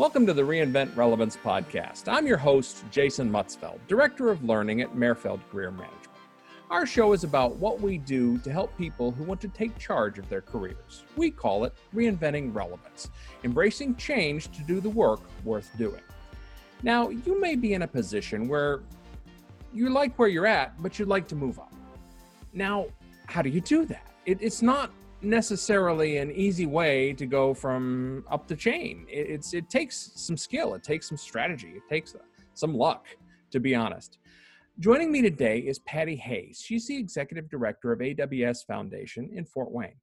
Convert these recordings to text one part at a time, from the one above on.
Welcome to the Reinvent Relevance podcast. I'm your host, Jason Mutzfeld, Director of Learning at Merfeld Career Management. Our show is about what we do to help people who want to take charge of their careers. We call it Reinventing Relevance, embracing change to do the work worth doing. Now, you may be in a position where you like where you're at, but you'd like to move up. Now, how do you do that? It, it's not necessarily an easy way to go from up the chain. It, it's it takes some skill, it takes some strategy, it takes uh, some luck, to be honest. Joining me today is Patty Hayes. She's the executive director of AWS Foundation in Fort Wayne.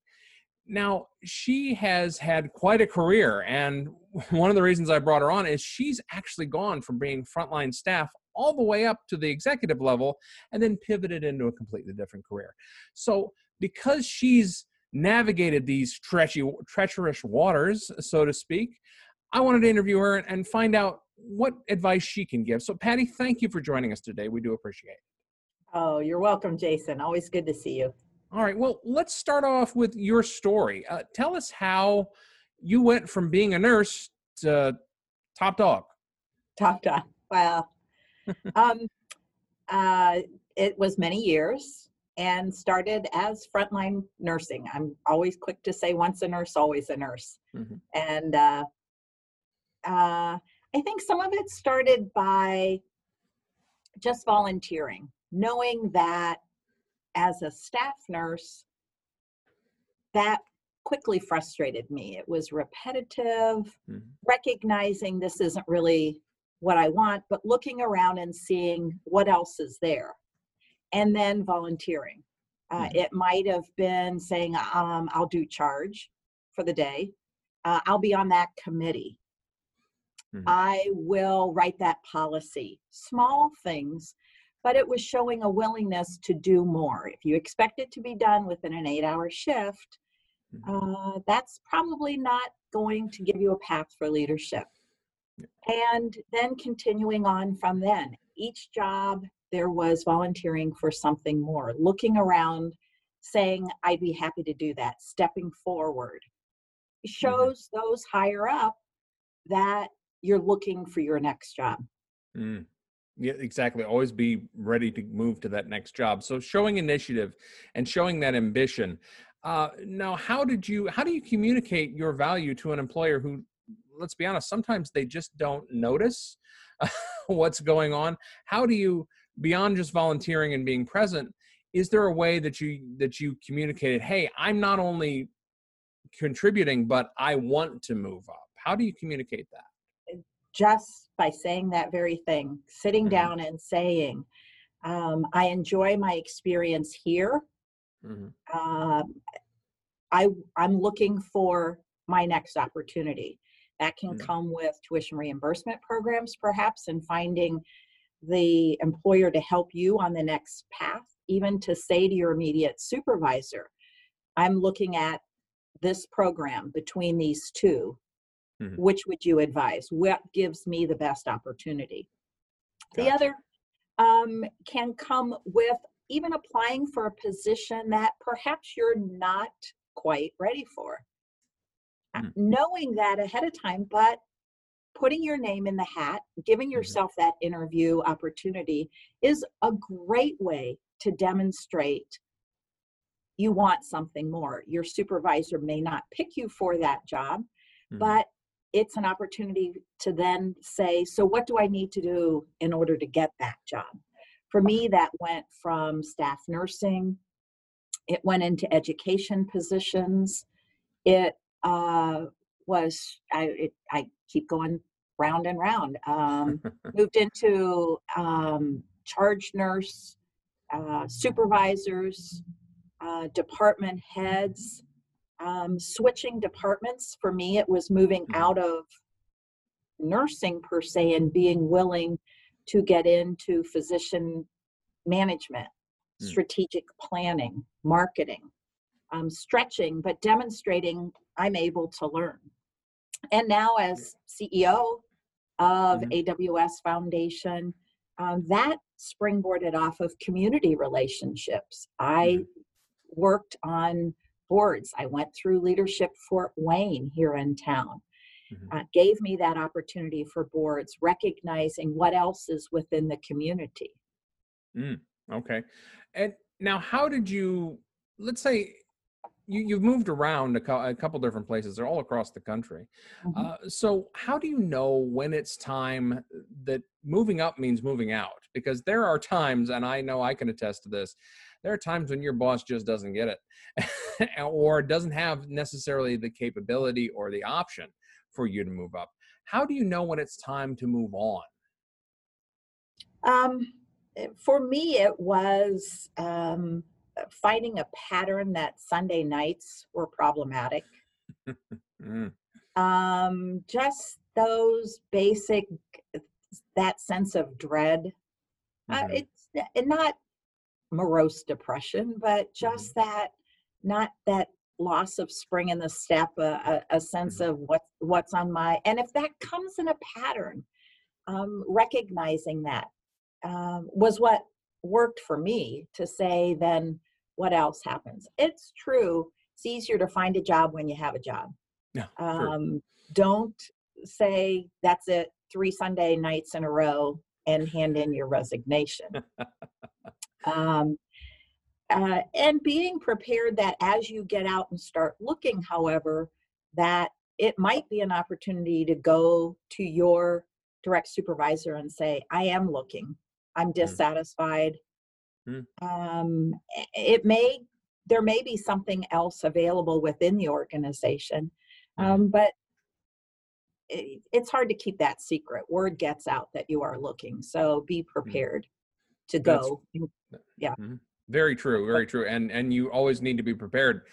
Now, she has had quite a career, and one of the reasons I brought her on is she's actually gone from being frontline staff all the way up to the executive level and then pivoted into a completely different career. So, because she's navigated these treacherous waters, so to speak, I wanted to interview her and find out what advice she can give. So, Patty, thank you for joining us today. We do appreciate it. Oh, you're welcome, Jason. Always good to see you. All right. Well, let's start off with your story. Uh, tell us how you went from being a nurse to top dog. Top dog. Well, um, uh, it was many years and started as frontline nursing. I'm always quick to say once a nurse, always a nurse. Mm-hmm. And uh, uh, I think some of it started by just volunteering, knowing that as a staff nurse, that quickly frustrated me. It was repetitive, mm-hmm. recognizing this isn't really what I want, but looking around and seeing what else is there. And then volunteering. Uh, mm-hmm. It might have been saying, um, I'll do charge for the day, uh, I'll be on that committee. Mm-hmm. I will write that policy. Small things, but it was showing a willingness to do more. If you expect it to be done within an eight hour shift, mm-hmm. uh, that's probably not going to give you a path for leadership. And then continuing on from then, each job there was volunteering for something more, looking around, saying, I'd be happy to do that, stepping forward. It mm-hmm. shows mm-hmm. those higher up that you're looking for your next job. Mm. Yeah, exactly. Always be ready to move to that next job. So showing initiative and showing that ambition. Uh, now, how did you? How do you communicate your value to an employer who, let's be honest, sometimes they just don't notice what's going on? How do you, beyond just volunteering and being present, is there a way that you that you communicated? Hey, I'm not only contributing, but I want to move up. How do you communicate that? just by saying that very thing, sitting mm-hmm. down and saying, um, I enjoy my experience here. Mm-hmm. Um, I, I'm looking for my next opportunity. That can mm-hmm. come with tuition reimbursement programs, perhaps, and finding the employer to help you on the next path, even to say to your immediate supervisor, I'm looking at this program between these two mm-hmm. which would you advise what gives me the best opportunity gotcha. the other um, can come with even applying for a position that perhaps you're not quite ready for mm-hmm. knowing that ahead of time but putting your name in the hat giving mm-hmm. yourself that interview opportunity is a great way to demonstrate you want something more. Your supervisor may not pick you for that job, mm-hmm. but it's an opportunity to then say, so what do I need to do in order to get that job? For me, that went from staff nursing, it went into education positions. It uh, was, I, it, I keep going round and round. Um, moved into um, charge nurse, uh, supervisors, uh, department heads, um, switching departments for me it was moving mm-hmm. out of nursing per se and being willing to get into physician management mm. strategic planning marketing um, stretching but demonstrating i'm able to learn and now as ceo of mm-hmm. aws foundation um, that springboarded off of community relationships i mm-hmm. worked on boards. I went through Leadership Fort Wayne here in town. mm-hmm. uh, gave me that opportunity for boards, recognizing what else is within the community. Mm, okay. And now, how did you, let's say, you, you've moved around a, co- a couple different places. They're all across the country. Mm-hmm. Uh, so, how do you know when it's time that moving up means moving out? Because there are times, and I know I can attest to this, there are times when your boss just doesn't get it or doesn't have necessarily the capability or the option for you to move up. How do you know when it's time to move on? Um, eh, for me, it was um, finding a pattern that Sunday nights were problematic. mm. um, just those basic, that sense of dread. Uh, mm-hmm. Uh, it's not morose depression, but just mm-hmm. that, not that loss of spring in the step, a, a, a sense mm-hmm. of what what's on my, and if that comes in a pattern, um, recognizing that um, was what worked for me to say then what else happens. It's true it's easier to find a job when you have a job. Yeah, um, don't say that's it three sunday nights in a row and hand in your resignation. Um, uh, and being prepared that as you get out and start looking, however, that it might be an opportunity to go to your direct supervisor and say, I am looking, I'm hmm. dissatisfied. Mm. Um, it may, there may be something else available within the organization, hmm. um, but it, it's hard to keep that secret. Word gets out that you are looking, so be hmm. prepared mm. to go. That's, yeah. Mm-hmm. Very true, very true, and and you always need to be prepared.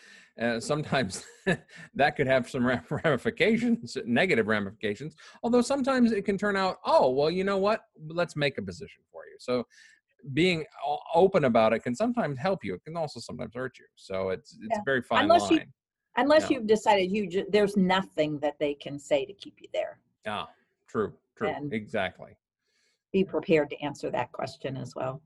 Uh, sometimes that could have some ramifications, negative ramifications. Although sometimes it can turn out, oh well, you know what? Let's make a position for you. So being open about it can sometimes help you. It can also sometimes hurt you. So it's it's yeah. very fine unless line. You, unless yeah. you've decided you ju- there's nothing that they can say to keep you there. Ah, true, true, and exactly. Be prepared to answer that question as well.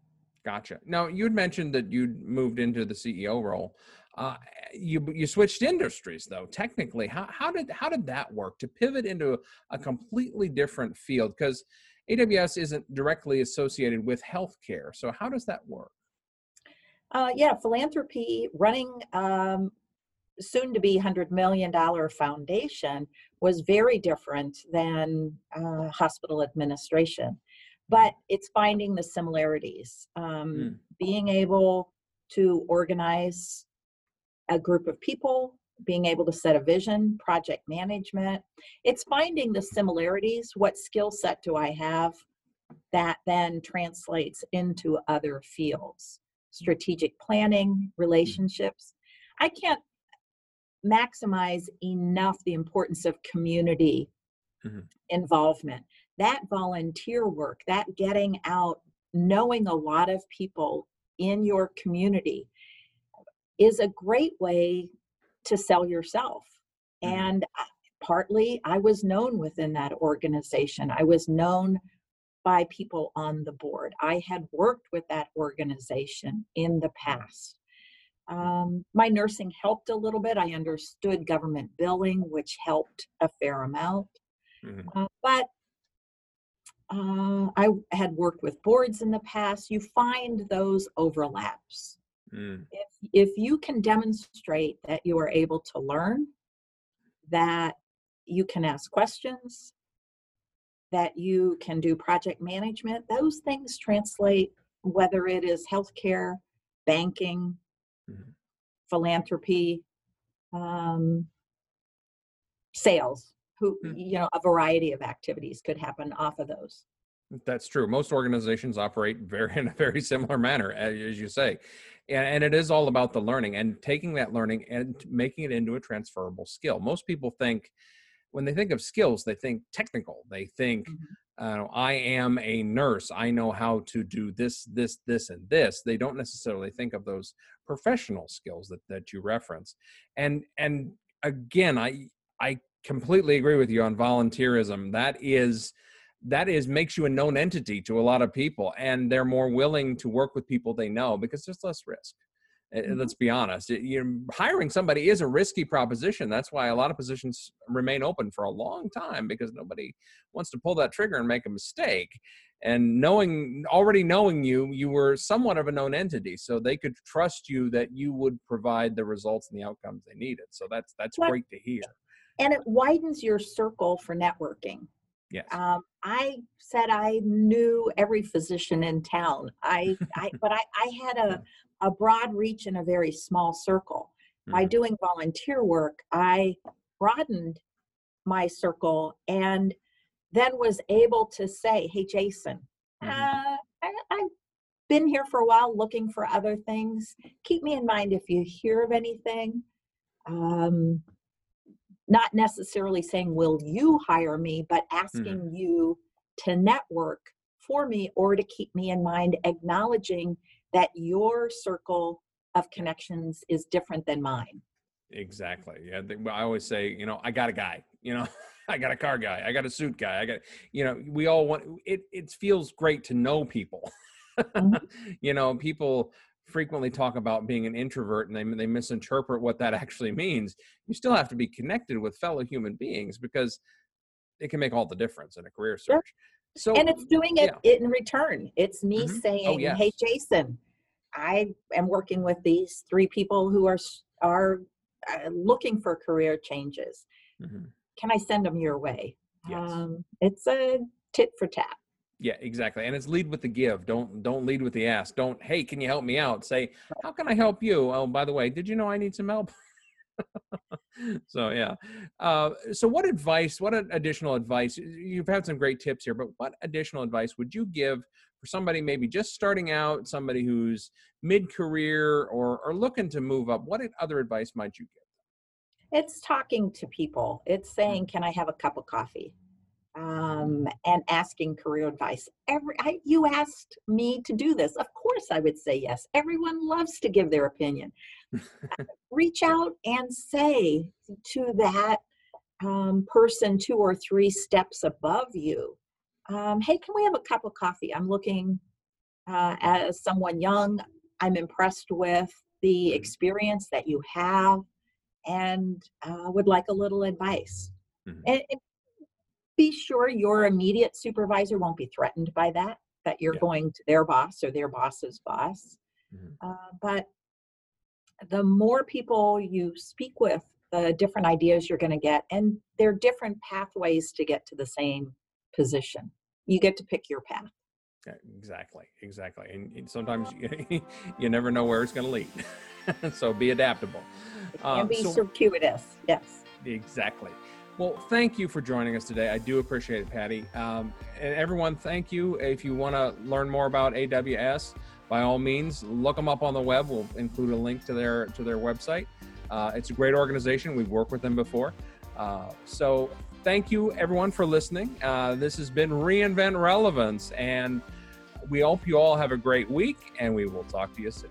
Gotcha. Now you'd mentioned that you'd moved into the CEO role. Uh, you you switched industries though. Technically, how how did how did that work to pivot into a, a completely different field? Because AWS isn't directly associated with healthcare. So how does that work? Uh, yeah, philanthropy running um, soon to be hundred million dollar foundation was very different than uh, hospital administration but it's finding the similarities um, mm. being able to organize a group of people being able to set a vision project management. It's finding the similarities what skill set do i have that then translates into other fields? Strategic planning relationships. I can't maximize enough the importance of community mm-hmm. involvement. That volunteer work, that getting out, knowing a lot of people in your community is a great way to sell yourself. Mm-hmm. And partly I was known within that organization. I was known by people on the board. I had worked with that organization in the past. Um, my nursing helped a little bit. I understood government billing, which helped a fair amount. Mm-hmm. Uh, but uh, I had worked with boards in the past. You find those overlaps. Mm. If, if you can demonstrate that you are able to learn, that you can ask questions, that you can do project management, those things translate whether it is healthcare, banking, mm-hmm. philanthropy, um, sales who hmm. you know a variety of activities could happen off of those that's true. Most organizations operate very in a very similar manner as you say. And, and it is all about the learning and taking that learning and making it into a transferable skill. Most people think when they think of skills they think technical. They think mm-hmm. uh, i am a nurse. I know how to do this this this and this. They don't necessarily think of those professional skills that that you reference. And and again i i completely agree with you on volunteerism. That is that is makes you a known entity to a lot of people and they're more willing to work with people they know because there's less risk Mm-hmm. Let's be honest. you hiring somebody is a risky proposition. That's why a lot of positions remain open for a long time because nobody wants to pull that trigger and make a mistake. And knowing, already knowing you, you were somewhat of a known entity, so they could trust you that you would provide the results and the outcomes they needed. So that's that's great to hear. And it widens your circle for networking. Yes. Um, I said I knew every physician in town. I, I but I, I had a, a broad reach in a very small circle. By doing volunteer work, I broadened my circle and then was able to say, Hey, Jason, mm-hmm. uh, I, I've been here for a while looking for other things. Keep me in mind if you hear of anything. Um, not necessarily saying, Will you hire me, but asking mm-hmm. you to network for me or to keep me in mind, acknowledging that your circle of connections is different than mine. Exactly. Yeah. I always say, you know, I got a guy, you know, I got a car guy, I got a suit guy, I got, you know, we all want it. It feels great to know people. mm-hmm. You know, people frequently talk about being an introvert and they, they misinterpret what that actually means. You still have to be connected with fellow human beings because it can make all the difference in a career search. Sure. So, and it's doing it yeah. in return. It's me mm-hmm. Oh, saying, oh, yes. "Hey, Jason, I am working with these three people who are are uh, looking for career changes. Mm-hmm. Can I send them your way?" Yes. Um, it's a tit for tat. Yeah, exactly. And it's lead with the give. Don't don't lead with the ask. Don't, hey, can you help me out? Say, how can I help you? Oh, by the way, did you know I need some help? so yeah. Uh, so what advice, what additional advice, you've had some great tips here, but what additional advice would you give for somebody maybe just starting out, somebody who's mid-career or, or looking to move up? What other advice might you give? It's talking to people. It's saying, mm. can I have a cup of coffee? Um, and asking career advice. Every I, you asked me to do this. Of course, I would say yes. Everyone loves to give their opinion. Reach out and say to that um, person two or three steps above you, um, "Hey, can we have a cup of coffee? I'm looking uh, as someone young. I'm impressed with the experience that you have, and uh, would like a little advice." Mm-hmm. And, and be sure your immediate supervisor won't be threatened by that, that you're yeah. going to their boss or their boss's boss. Mm-hmm. Uh, but the more people you speak with, the different ideas you're going to get, and there are different pathways to get to the same position. You get to pick your path. Yeah, exactly, exactly. And sometimes you, you never know where it's going to lead. so be adaptable. It can um, be so, circuitous, yes. Exactly. Well, thank you for joining us today. I do appreciate it, Patty. Um, and everyone, thank you. If you want to learn more about AWS, by all means, look them up on the web. We'll include a link to their to their website. Uh, it's a great organization. We've worked with them before. Uh, so thank you, everyone, for listening. Uh, this has been Reinvent Relevance, and we hope you all have a great week, and we will talk to you soon.